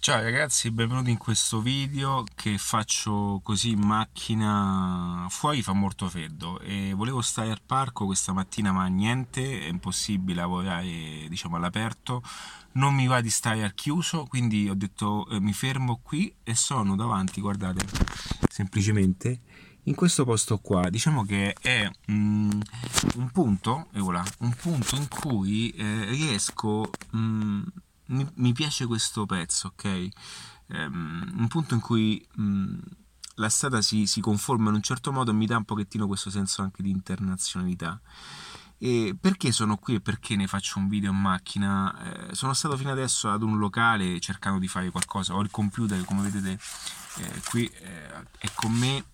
Ciao ragazzi, benvenuti in questo video che faccio così in macchina. Fuori fa molto freddo e volevo stare al parco questa mattina, ma niente, è impossibile lavorare diciamo all'aperto. Non mi va di stare al chiuso, quindi ho detto eh, mi fermo qui e sono davanti, guardate, semplicemente in questo posto qua. Diciamo che è mm, un punto, voilà, un punto in cui eh, riesco mm, mi, mi piace questo pezzo, ok? Um, un punto in cui um, la strada si, si, conforma in un certo modo mi dà un pochettino questo senso anche di internazionalità. E perché sono qui e perché ne faccio un video in macchina? Eh, sono stato fino adesso ad un locale cercando di fare qualcosa, ho il computer come vedete eh, qui eh, è con me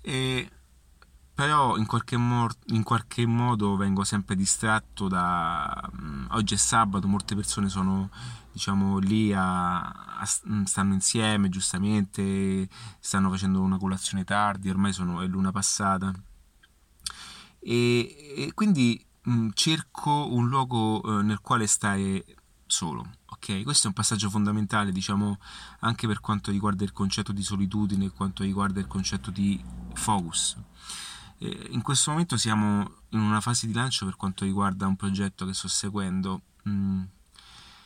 e però in qualche, mo- in qualche, modo vengo sempre distratto da oggi è sabato molte persone sono diciamo lì a, a, stanno insieme giustamente stanno facendo una colazione tardi ormai sono, è l'una passata. E, e quindi um, cerco un luogo uh, nel quale stare solo ok? Questo è un passaggio fondamentale diciamo anche per quanto riguarda il concetto di solitudine quanto riguarda il concetto di focus. eh, in questo momento siamo in una fase di lancio per quanto riguarda un progetto che sto seguendo mm,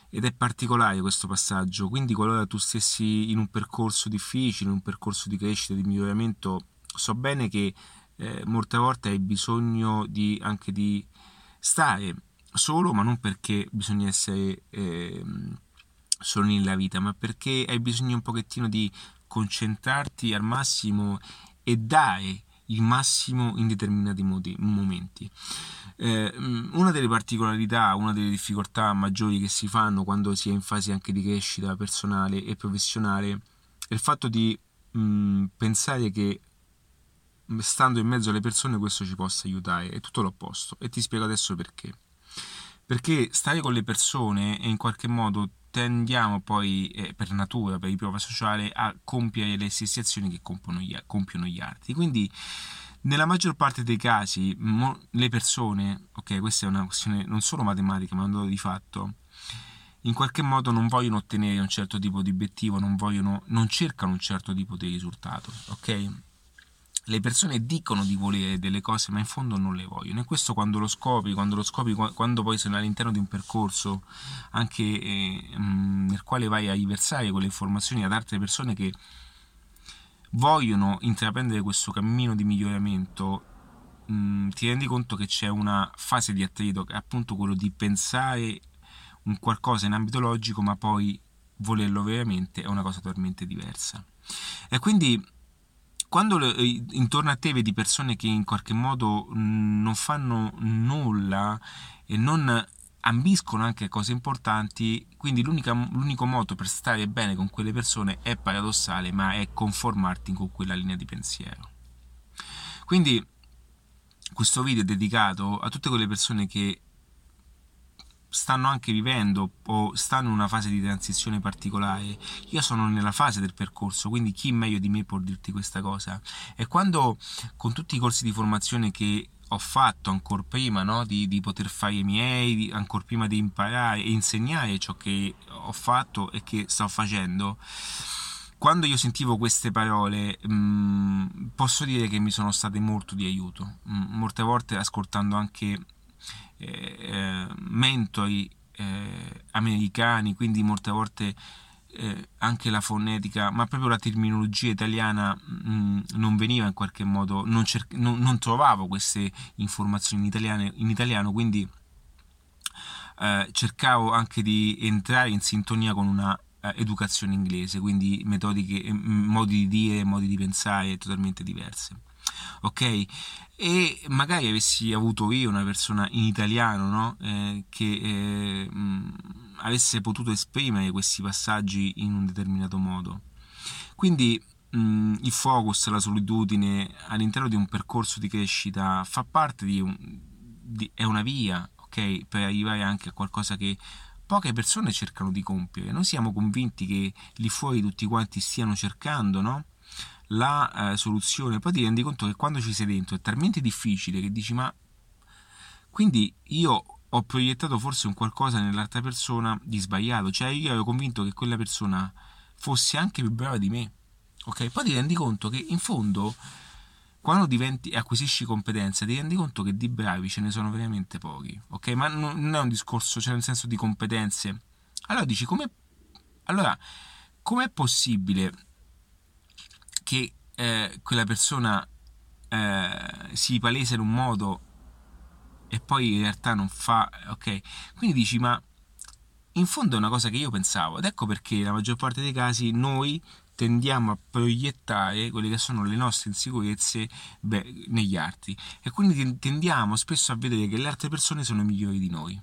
ed è particolare questo passaggio, quindi qualora tu stessi in un percorso difficile, in un percorso di crescita, di miglioramento, so bene che eh, molte volte hai bisogno di, anche di stare solo, ma non perché bisogna essere eh, solo nella vita, ma perché hai bisogno un pochettino di concentrarti al massimo e dare il massimo in determinati modi, momenti. Eh, una delle particolarità, una delle difficoltà maggiori che si fanno quando si è in fase anche di crescita personale e professionale è il fatto di mh, pensare che stando in mezzo alle persone questo ci possa aiutare, è tutto l'opposto e ti spiego adesso perché. Perché stare con le persone e in qualche modo tendiamo poi eh, per natura, per riprova sociale, a compiere le stesse azioni che gli, compiono gli altri. Quindi nella maggior parte dei casi mo, le persone, ok, questa è una questione non solo matematica ma un dato di fatto, in qualche modo non vogliono ottenere un certo tipo di obiettivo, non, vogliono, non cercano un certo tipo di risultato, ok? Le persone dicono di volere delle cose ma in fondo non le vogliono. E questo quando lo scopri, quando lo scopri quando poi sei all'interno di un percorso anche eh, nel quale vai a riversare quelle informazioni ad altre persone che vogliono intraprendere questo cammino di miglioramento mh, ti rendi conto che c'è una fase di attrito che è appunto quello di pensare un qualcosa in ambito logico ma poi volerlo veramente è una cosa totalmente diversa. E quindi quando eh, intorno a te vedi persone che in qualche modo mm, non fanno nulla e non ambiscono anche cose importanti, quindi l'unico modo per stare bene con quelle persone è paradossale, ma è conformarti con quella linea di pensiero. Quindi questo video è dedicato a tutte quelle persone che stanno anche vivendo o stanno in una fase di transizione particolare. Io sono nella fase del percorso, quindi chi meglio di me può dirti questa cosa? E quando con tutti i corsi di formazione che ho fatto ancora prima no? di, di, poter fare i miei, ancora prima di imparare e insegnare ciò che ho fatto e che sto facendo, quando io sentivo queste parole mh, mm, posso dire che mi sono state molto di aiuto, mh, mm, molte volte ascoltando anche eh, eh, mentori eh, americani, quindi molte volte eh, anche la fonetica, ma proprio la terminologia italiana mh, mm, non veniva in qualche modo, non, cer- non, non trovavo queste informazioni in, italiane, in italiano, quindi cercavo anche di entrare in sintonia con una educazione inglese, quindi metodiche, modi di dire, modi di pensare totalmente diverse ok? E magari avessi avuto io una persona in italiano, no? Eh, che eh, mh, avesse potuto esprimere questi passaggi in un determinato modo. Quindi mh, il focus, la solitudine all'interno di un percorso di crescita fa parte di, un, di è una via, ok? Per arrivare anche a qualcosa che poche persone cercano di compiere. Noi siamo convinti che lì fuori tutti quanti stiano cercando, no? La eh, soluzione, poi ti rendi conto che quando ci sei dentro è talmente difficile che dici ma quindi io ho proiettato forse un qualcosa nell'altra persona di sbagliato, cioè io ero convinto che quella persona fosse anche più brava di me. Ok, poi ti rendi conto che in fondo quando diventi acquisisci competenze, ti rendi conto che di bravi ce ne sono veramente pochi, ok? Ma non è un discorso, cioè nel senso di competenze. Allora dici, come allora, com'è possibile che eh, quella persona eh, si palesa in un modo e poi in realtà non fa, ok? Quindi dici, ma in fondo è una cosa che io pensavo ed ecco perché la maggior parte dei casi noi tendiamo a proiettare quelle che sono le nostre insicurezze beh, negli altri e quindi tendiamo spesso a vedere che le altre persone sono migliori di noi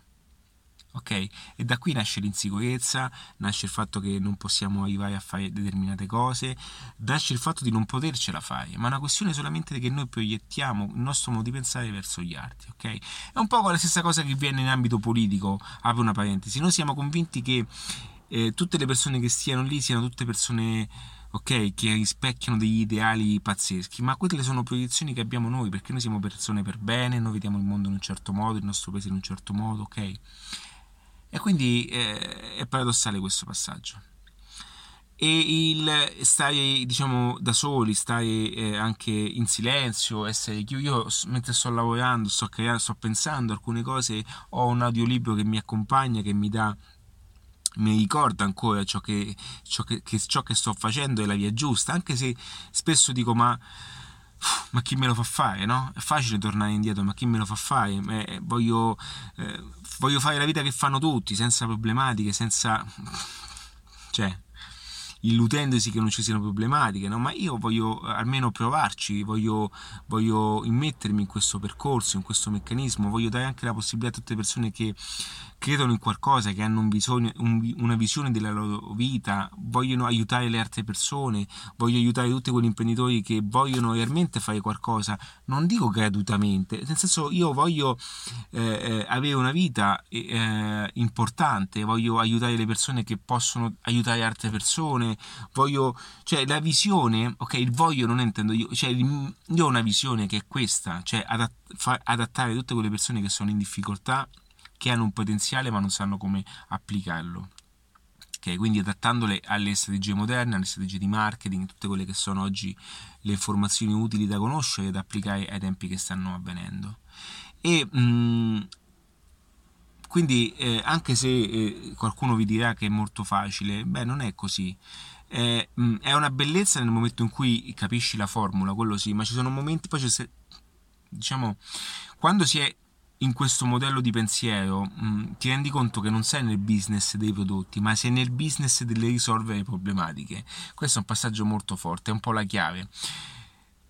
ok? E da qui nasce l'insicurezza, nasce il fatto che non possiamo arrivare a fare determinate cose, nasce il fatto di non potercela fare, ma è una questione solamente che noi proiettiamo il nostro modo di pensare verso gli altri, ok? È un po' la stessa cosa che viene in ambito politico, apro una parentesi, noi siamo convinti che eh, tutte le persone che stiano lì siano tutte persone ok, che rispecchiano degli ideali pazzeschi, ma quelle sono proiezioni che abbiamo noi, perché noi siamo persone per bene, noi vediamo il mondo in un certo modo, il nostro paese in un certo modo, ok? E quindi eh, è paradossale questo passaggio. E il stare, diciamo, da soli, stare eh, anche in silenzio, essere chiuso. Io mentre sto lavorando, sto creando, sto pensando alcune cose, ho un audiolibro che mi accompagna, che mi dà mi ricorda ancora ciò che, ciò, che, che, ciò che sto facendo è la via giusta, anche se spesso dico ma ma chi me lo fa fare, no? È facile tornare indietro, ma chi me lo fa fare? Eh, voglio, eh, voglio fare la vita che fanno tutti, senza problematiche, senza... cioè, illudendosi che non ci siano problematiche, no? ma io voglio eh, almeno provarci, voglio, voglio immettermi in questo percorso, in questo meccanismo, voglio dare anche la possibilità a tutte le persone che credono in qualcosa, che hanno un bisogno, un, una visione della loro vita, vogliono aiutare le altre persone, voglio aiutare tutti quegli imprenditori che vogliono realmente fare qualcosa, non dico gratuitamente, nel senso io voglio eh, eh avere una vita eh, importante, voglio aiutare le persone che possono aiutare altre persone, voglio, cioè la visione, ok, il voglio non intendo io, cioè io ho una visione che è questa, cioè adatt- adattare tutte quelle persone che sono in difficoltà che hanno un potenziale ma non sanno come applicarlo. Okay, quindi adattandole alle strategie moderne, alle strategie di marketing, tutte quelle che sono oggi le informazioni utili da conoscere e da applicare ai tempi che stanno avvenendo. E mh, quindi eh, anche se eh, qualcuno vi dirà che è molto facile, beh non è così. Eh, mh, è una bellezza nel momento in cui capisci la formula, quello sì, ma ci sono momenti, poi c'è, diciamo, quando si è in questo modello di pensiero mh, mm, ti rendi conto che non sei nel business dei prodotti, ma sei nel business delle risolvere problematiche. Questo è un passaggio molto forte, è un po' la chiave.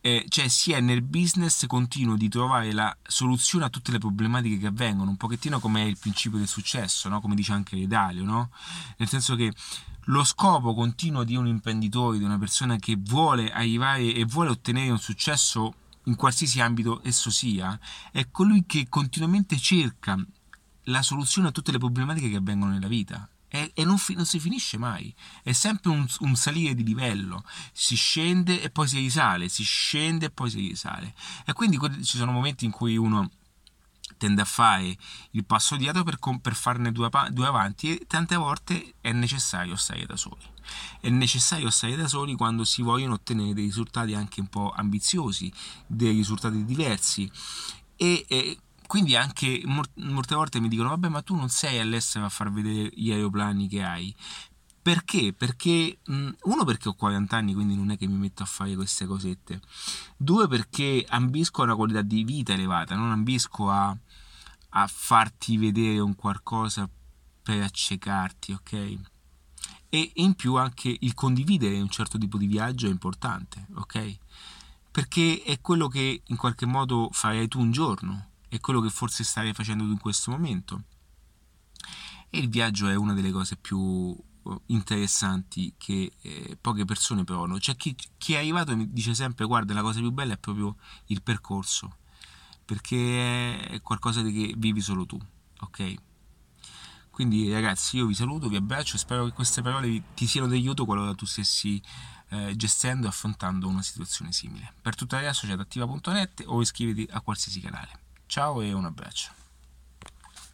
Eh, cioè si è nel business continuo di trovare la soluzione a tutte le problematiche che avvengono, un pochettino come è il principio del successo, no? come dice anche Dalio, no? nel senso che lo scopo continuo di un imprenditore, di una persona che vuole arrivare e vuole ottenere un successo in qualsiasi ambito esso sia, è colui che continuamente cerca la soluzione a tutte le problematiche che avvengono nella vita. E, e non, fi, non, si finisce mai, è sempre un, un, salire di livello, si scende e poi si risale, si scende e poi si risale. E quindi ci sono momenti in cui uno tende a fare il passo dietro per, per farne due, due avanti e tante volte è necessario stare da soli. È necessario stare da soli quando si vogliono ottenere dei risultati anche un po' ambiziosi, dei risultati diversi e, e quindi anche molte volte mi dicono vabbè ma tu non sei all'estero a far vedere gli aeroplani che hai perché? Perché uno perché ho 40 anni, quindi non è che mi metto a fare queste cosette. Due perché ambisco a una qualità di vita elevata, non ambisco a, a farti vedere un qualcosa per accecarti, ok? E in più anche il condividere un certo tipo di viaggio è importante, ok? Perché è quello che in qualche modo farai tu un giorno, è quello che forse stai facendo tu in questo momento. E il viaggio è una delle cose più interessanti che eh, poche persone provano. C'è chi, chi, è arrivato mi dice sempre: Guarda, la cosa più bella è proprio il percorso, perché è qualcosa di che vivi solo tu, ok? Quindi, ragazzi, io vi saluto, vi abbraccio. Spero che queste parole ti siano di aiuto qualora tu stessi eh, gestendo e affrontando una situazione simile. Per tuttavia, associato attiva.net o iscriviti a qualsiasi canale. Ciao e un abbraccio.